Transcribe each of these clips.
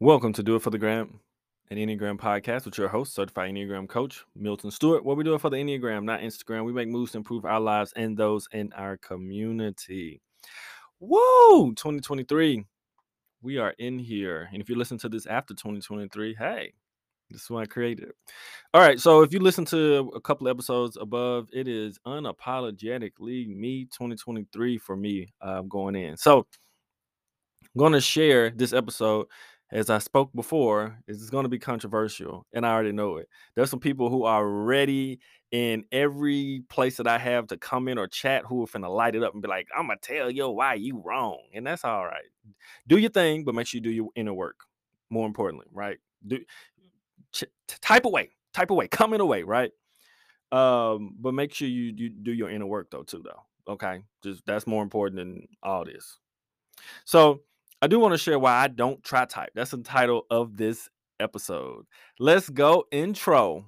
Welcome to Do It for the Gram, an Enneagram podcast with your host, certified Enneagram coach, Milton Stewart. What we do it for the Enneagram, not Instagram. We make moves to improve our lives and those in our community. Woo! 2023. We are in here. And if you listen to this after 2023, hey, this is why I created. All right. So if you listen to a couple episodes above, it is unapologetically me 2023 for me uh, going in. So I'm going to share this episode as I spoke before, is going to be controversial, and I already know it. There's some people who are ready in every place that I have to come in or chat who are finna light it up and be like, I'm gonna tell you why you wrong. And that's all right. Do your thing, but make sure you do your inner work. More importantly, right? Do ch- type away, type away, comment away, right? Um, but make sure you, you do your inner work though, too, though. Okay. Just that's more important than all this. So I do want to share why I don't tri type. That's the title of this episode. Let's go intro.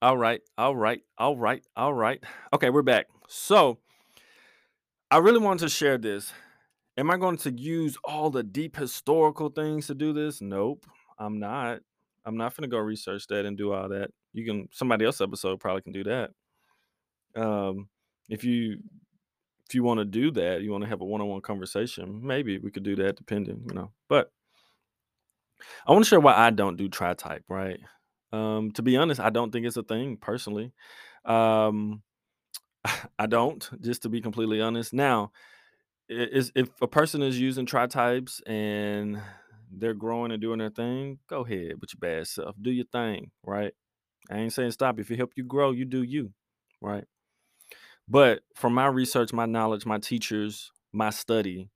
All right, all right, all right, all right. Okay, we're back. So, I really wanted to share this. Am I going to use all the deep historical things to do this? Nope, I'm not. I'm not to go research that and do all that. You can somebody else episode probably can do that. Um, if you if you want to do that, you want to have a one-on-one conversation, maybe we could do that depending, you know. But I want to share why I don't do tri type, right? Um, to be honest, I don't think it's a thing personally. Um, I don't, just to be completely honest. Now, is if a person is using tri types and they're growing and doing their thing, go ahead with your bad self. Do your thing, right? I ain't saying stop. If it help you grow, you do you, right? But from my research, my knowledge, my teachers, my study,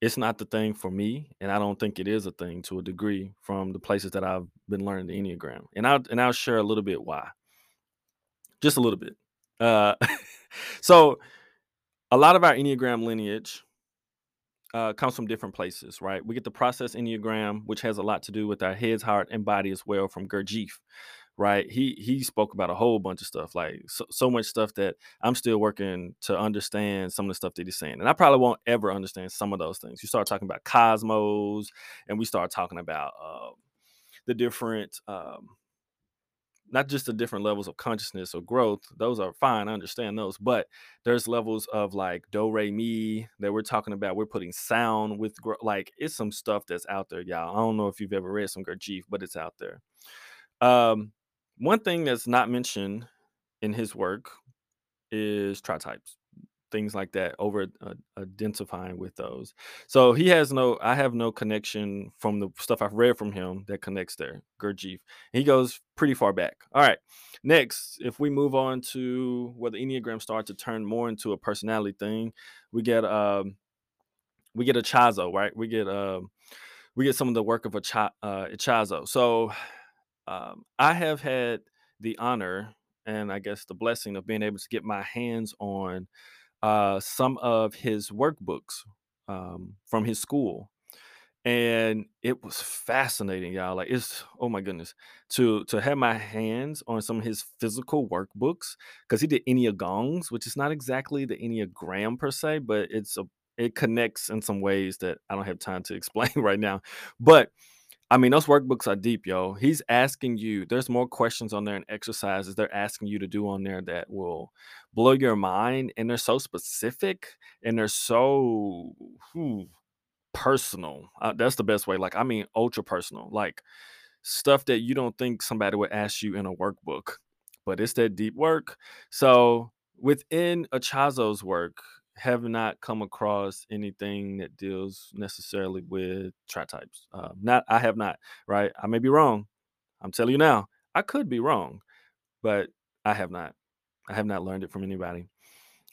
it's not the thing for me, and I don't think it is a thing to a degree from the places that I've been learning the Enneagram. And I'll and I'll share a little bit why. Just a little bit. Uh, so a lot of our Enneagram lineage uh, comes from different places, right? We get the process Enneagram, which has a lot to do with our heads, heart, and body as well from Gurdjieff right? He he spoke about a whole bunch of stuff, like so, so much stuff that I'm still working to understand some of the stuff that he's saying, and I probably won't ever understand some of those things. You start talking about cosmos, and we start talking about uh, the different. Um, not just the different levels of consciousness or growth those are fine i understand those but there's levels of like do re mi that we're talking about we're putting sound with like it's some stuff that's out there y'all i don't know if you've ever read some Gurdjieff, but it's out there. Um one thing that's not mentioned in his work is tri-types, things like that, over uh, identifying with those. So he has no, I have no connection from the stuff I've read from him that connects there. Gurdjieff, he goes pretty far back. All right, next, if we move on to where the Enneagram starts to turn more into a personality thing, we get um, we get Ichazo, right? We get um, we get some of the work of a Ch- uh, Ichazo. So um, I have had the honor and I guess the blessing of being able to get my hands on uh, some of his workbooks um, from his school. And it was fascinating, y'all. Like it's oh my goodness to to have my hands on some of his physical workbooks because he did Enneagons, which is not exactly the Enneagram per se, but it's a it connects in some ways that I don't have time to explain right now. But I mean, those workbooks are deep, yo. He's asking you, there's more questions on there and exercises they're asking you to do on there that will blow your mind. And they're so specific and they're so whew, personal. Uh, that's the best way. Like, I mean, ultra personal. Like, stuff that you don't think somebody would ask you in a workbook, but it's that deep work. So, within Ichazo's work, have not come across anything that deals necessarily with tri types. Uh, not, I have not. Right? I may be wrong. I'm telling you now. I could be wrong, but I have not. I have not learned it from anybody.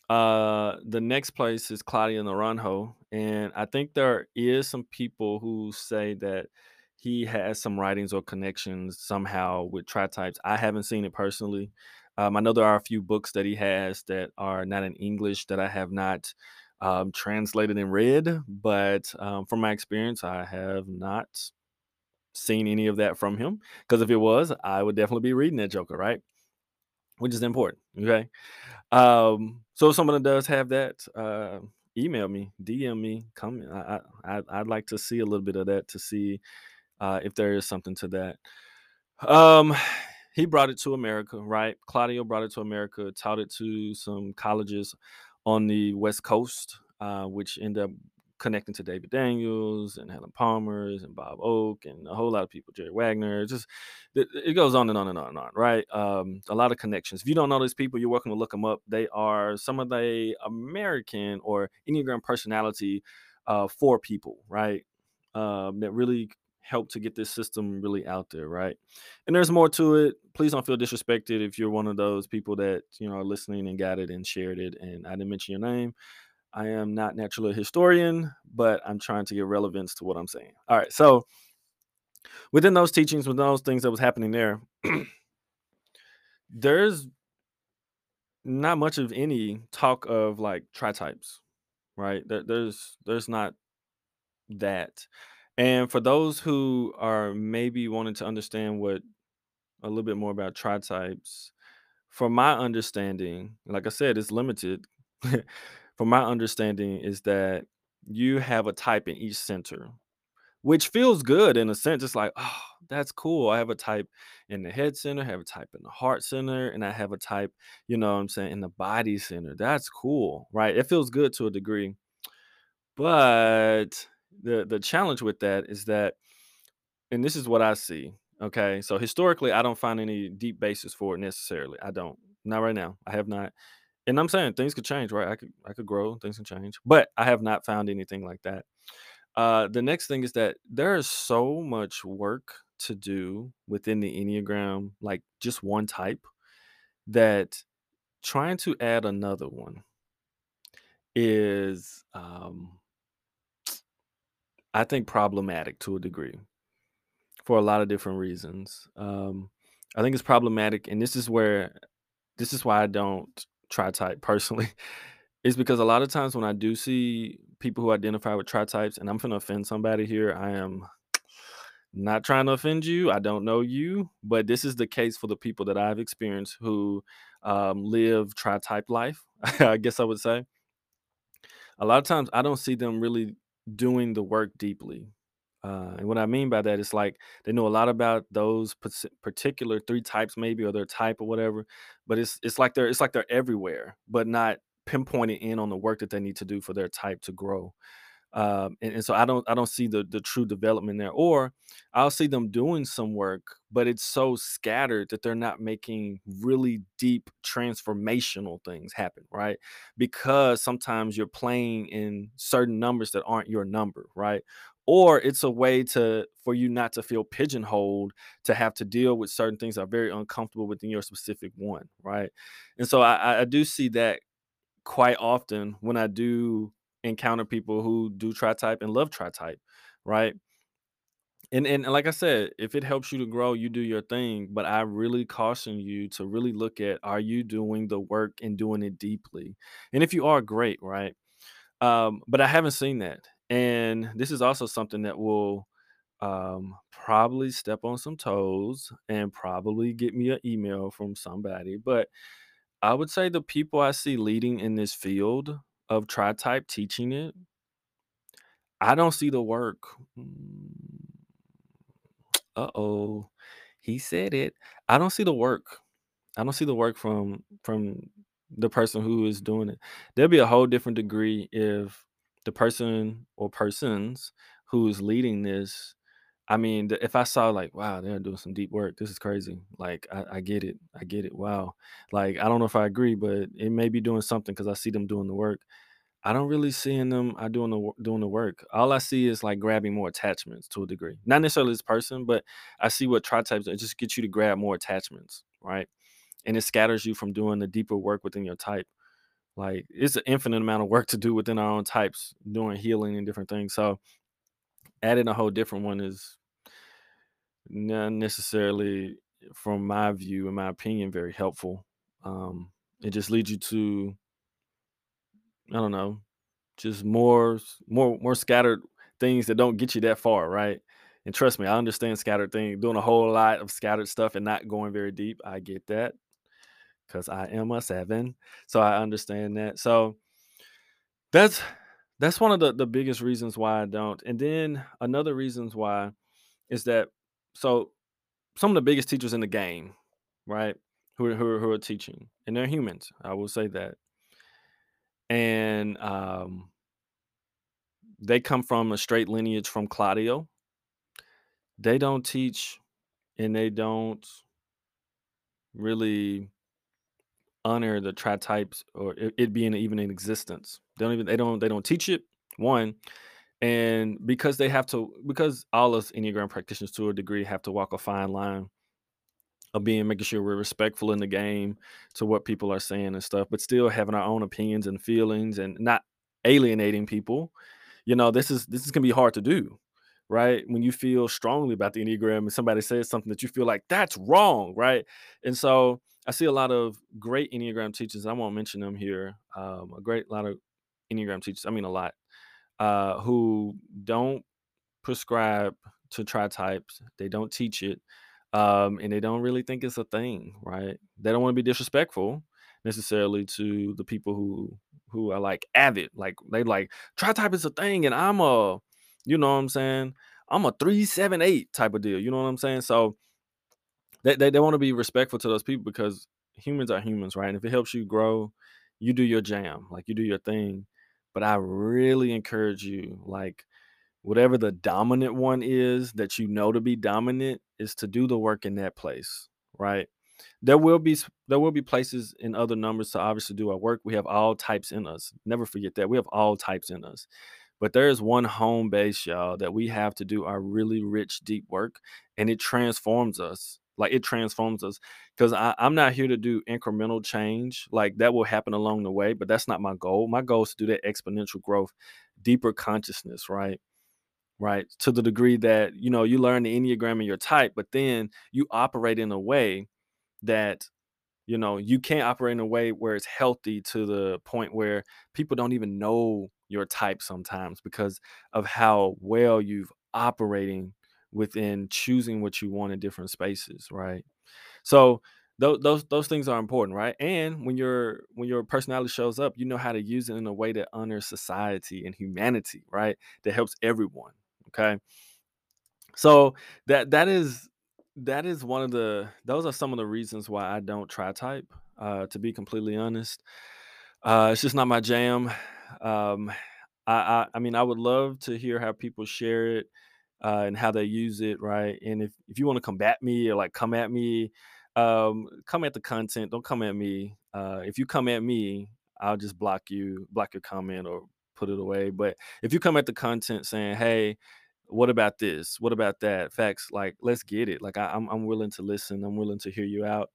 Uh, the next place is Claudio Naranjo, and I think there is some people who say that he has some writings or connections somehow with tri types. I haven't seen it personally. Um, I know there are a few books that he has that are not in English that I have not um, translated and read, but um, from my experience, I have not seen any of that from him. Because if it was, I would definitely be reading that Joker, right? which is important. Okay. Um, so if someone does have that, uh, email me, DM me, come. I, I I- I'd like to see a little bit of that to see uh, if there is something to that. Um, he brought it to America, right? Claudio brought it to America, taught it to some colleges on the West Coast, uh, which ended up connecting to David Daniels and Helen Palmer's and Bob Ochs and a whole lot of people, Jerry Wagner. Just it, goes on and on and on and on, right? Um, a lot of connections. If you don't know these people, you're welcome to look them up. They are some of the American or Enneagram personality uh, for people, right? Um, that really help to get this system really out there, right? And there's more to it. Please don't feel disrespected if you're one of those people that you know are listening and got it and shared it. And I didn't mention your name. I am not naturally a historian, but I'm trying to get relevance to what I'm saying. All right, so within those teachings, with those things that was happening there, there's not much of any talk of like tri-types, right? There, there's there's not that. And for those who are maybe wanting to understand what a little bit more about tri-types, from my understanding, like I said, it's limited. from my understanding, is that you have a type in each center, which feels good in a sense. It's like, oh, that's cool. I have a type in the head center, I have a type in the heart center, and I have a type, you know what I'm saying, in the body center. That's cool, right? It feels good to a degree. But the the challenge with that is that, and this is what I see. Okay, so historically, I don't find any deep basis for it necessarily. I don't. Not right now. I have not. And I'm saying things could change, right? I could I could grow, things can change. But I have not found anything like that. Uh the next thing is that there is so much work to do within the Enneagram, like just one type, that trying to add another one is um I think problematic to a degree for a lot of different reasons. Um I think it's problematic and this is where this is why I don't tri type personally Is because a lot of times when I do see people who identify with tri-types, and I'm gonna offend somebody here, I am not trying to offend you. I don't know you, but this is the case for the people that I've experienced who um, live tri-type life. I guess I would say a lot of times I don't see them really doing the work deeply. Uh, and what I mean by that is like they know a lot about those particular three types, maybe or their type or whatever. But it's it's like they're it's like they're everywhere, but not pinpointing in on the work that they need to do for their type to grow um, and, and so I don't I don't see the the true development there. Or I'll see them doing some work, but it's so scattered that they're not making really deep transformational things happen, right? Because sometimes you're playing in certain numbers that aren't your number, right? Or it's a way to for you not to feel pigeonholed to have to deal with certain things that are very uncomfortable within your specific one, right? And so I, I I do see that quite often when I do encounter people who do tri type and love tri type, right? And and like I said, if it helps you to grow, you do your thing. But I really caution you to really look at are you doing the work and doing it deeply? And if you are, great, right? Um, but I haven't seen that. And this is also something that will um probably step on some toes and probably get me an email from somebody. But I would say the people I see leading in this field of tri-type teaching it, I don't see the work. Mm, Uh-oh. He said it. I don't see the work. I don't see the work from from the person who is doing it. There'll be a whole different degree if the person or persons who is leading this I mean, if I saw like, wow, they're doing some deep work. This is crazy. Like, I, I get it. I get it. Wow. Like, I don't know if I agree, but it may be doing something because I see them doing the work. I don't really seeing them I doing the doing the work. All I see is like grabbing more attachments to a degree. Not necessarily this person, but I see what tri types it just gets you to grab more attachments, right? And it scatters you from doing the deeper work within your type. Like it's an infinite amount of work to do within our own types, doing healing and different things. So adding a whole different one is not necessarily, from my view, in my opinion, very helpful. Um, it just leads you to I don't know, just more more more scattered things that don't get you that far, right? And trust me, I understand scattered things, doing a whole lot of scattered stuff and not going very deep. I get that. because I am a seven. So I understand that. So that's that's one of the, the biggest reasons why I don't. And then another reasons why is that so some of the biggest teachers in the game, right? Who who who are teaching, and they're humans. I will say that, and um, they come from a straight lineage from Claudio. They don't teach, and they don't really honor the tri types or it, it being even in existence. They don't even they don't they don't teach it. One, and because they have to because all us enneagram practitioners to a degree have to walk a fine line of being making sure we're respectful in the game to what people are saying and stuff, but still having our own opinions and feelings and not alienating people. You know, this is this is gonna be hard to do, right? When you feel strongly about the Enneagram and somebody says something that you feel like that's wrong, right? And so I see a lot of great Enneagram teachers. I won't mention them here. Um, a great lot of Enneagram teachers. I mean, a lot uh, who don't prescribe to tri types. They don't teach it um, and they don't really think it's a thing, right? They don't want to be disrespectful necessarily to the people who who are like avid, like they like tri type is a thing, and I'm a, you know what I'm saying? I'm a three seven eight type of deal. You know what I'm saying? So they they, they want to be respectful to those people because humans are humans, right? And if it helps you grow, you do your jam, like you do your thing. But I really encourage you, like whatever the dominant one is that you know to be dominant is to do the work in that place right? There will be there will be places in other numbers to obviously do our work. We have all types in us. Never forget that. We have all types in us. But there is one home base y'all that we have to do our really rich deep work and it transforms us like it transforms us because i'm not here to do incremental change like that will happen along the way but that's not my goal my goal is to do that exponential growth deeper consciousness right right? To the degree that, you know, you learn the Enneagram and your type, but then you operate in a way that, you know, you can't operate in a way where it's healthy to the point where people don't even know your type sometimes because of how well you've operating within choosing what you want in different spaces, right? So those those those things are important, right? And when your when your personality shows up, you know how to use it in a way that honors society and humanity, right? That helps everyone. Okay. So that that is that is one of the those are some of the reasons why I don't tri type, uh, to be completely honest. Uh, it's just not my jam. Um, I, I I mean I would love to hear how people share it uh, and how they use it, right? And if if you want to combat me or like come at me, um, come at the content. Don't come at me. Uh, if you come at me, I'll just block you, block your comment, or put it away. But if you come at the content saying, "Hey, what about this? What about that? Facts, like let's get it. Like I, I'm I'm willing to listen. I'm willing to hear you out,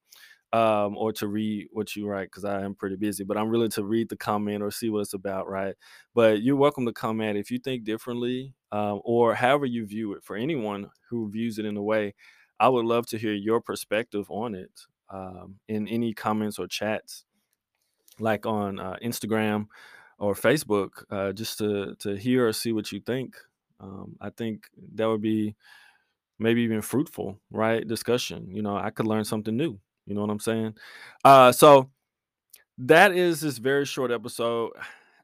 um, or to read what you write because I am pretty busy. But I'm willing to read the comment or see what it's about, right? But you're welcome to comment if you think differently, um, or however you view it. For anyone who views it in a way, I would love to hear your perspective on it um, in any comments or chats, like on uh, Instagram or Facebook, uh, just to to hear or see what you think. Um, I think that would be maybe even fruitful, right? Discussion. You know, I could learn something new. You know what I'm saying? Uh, so that is this very short episode.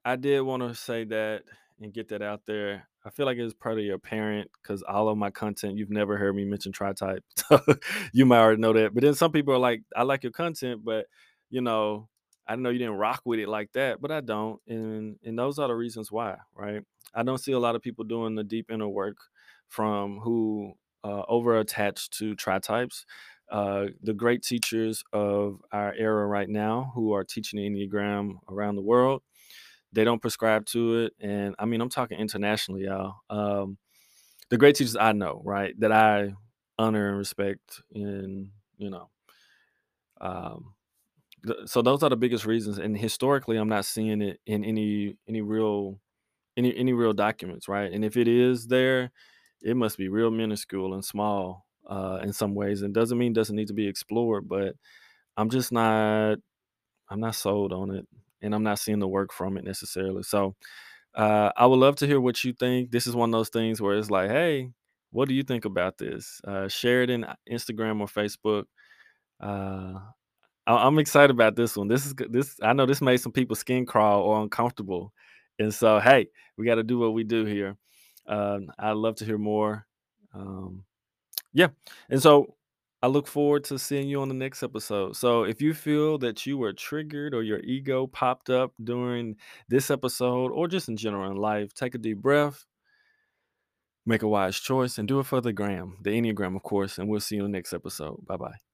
I did want to say that and get that out there. I feel like it's probably apparent because all of my content, you've never heard me mention tri type. You might already know that. But then some people are like, I like your content, but you know, I know you didn't rock with it like that, but I don't. And and those are the reasons why, right? I don't see a lot of people doing the deep inner work from who uh, over attached to tri types. Uh, the great teachers of our era right now who are teaching the Enneagram around the world, they don't prescribe to it. And I mean, I'm talking internationally, y'all. Um, the great teachers I know, right, that I honor and respect, and you know, um, so those are the biggest reasons. And historically, I'm not seeing it in any any real any any real documents, right? And if it is there, it must be real minuscule and small uh, in some ways. And doesn't mean doesn't need to be explored, but I'm just not I'm not sold on it, and I'm not seeing the work from it necessarily. So uh, I would love to hear what you think. This is one of those things where it's like, hey, what do you think about this? Uh, share it in uh, Instagram or Facebook. Uh, I I'm excited about this one. This is this I know this made some people skin crawl or uncomfortable, and so, hey, we gotta do what we do here. Um, I'd love to hear more. Um, yeah, and so I look forward to seeing you on the next episode. So if you feel that you were triggered or your ego popped up during this episode or just in general in life, take a deep breath, make a wise choice, and do it for the gram, the Enneagram, of course, and we'll see you in the next episode. Bye bye.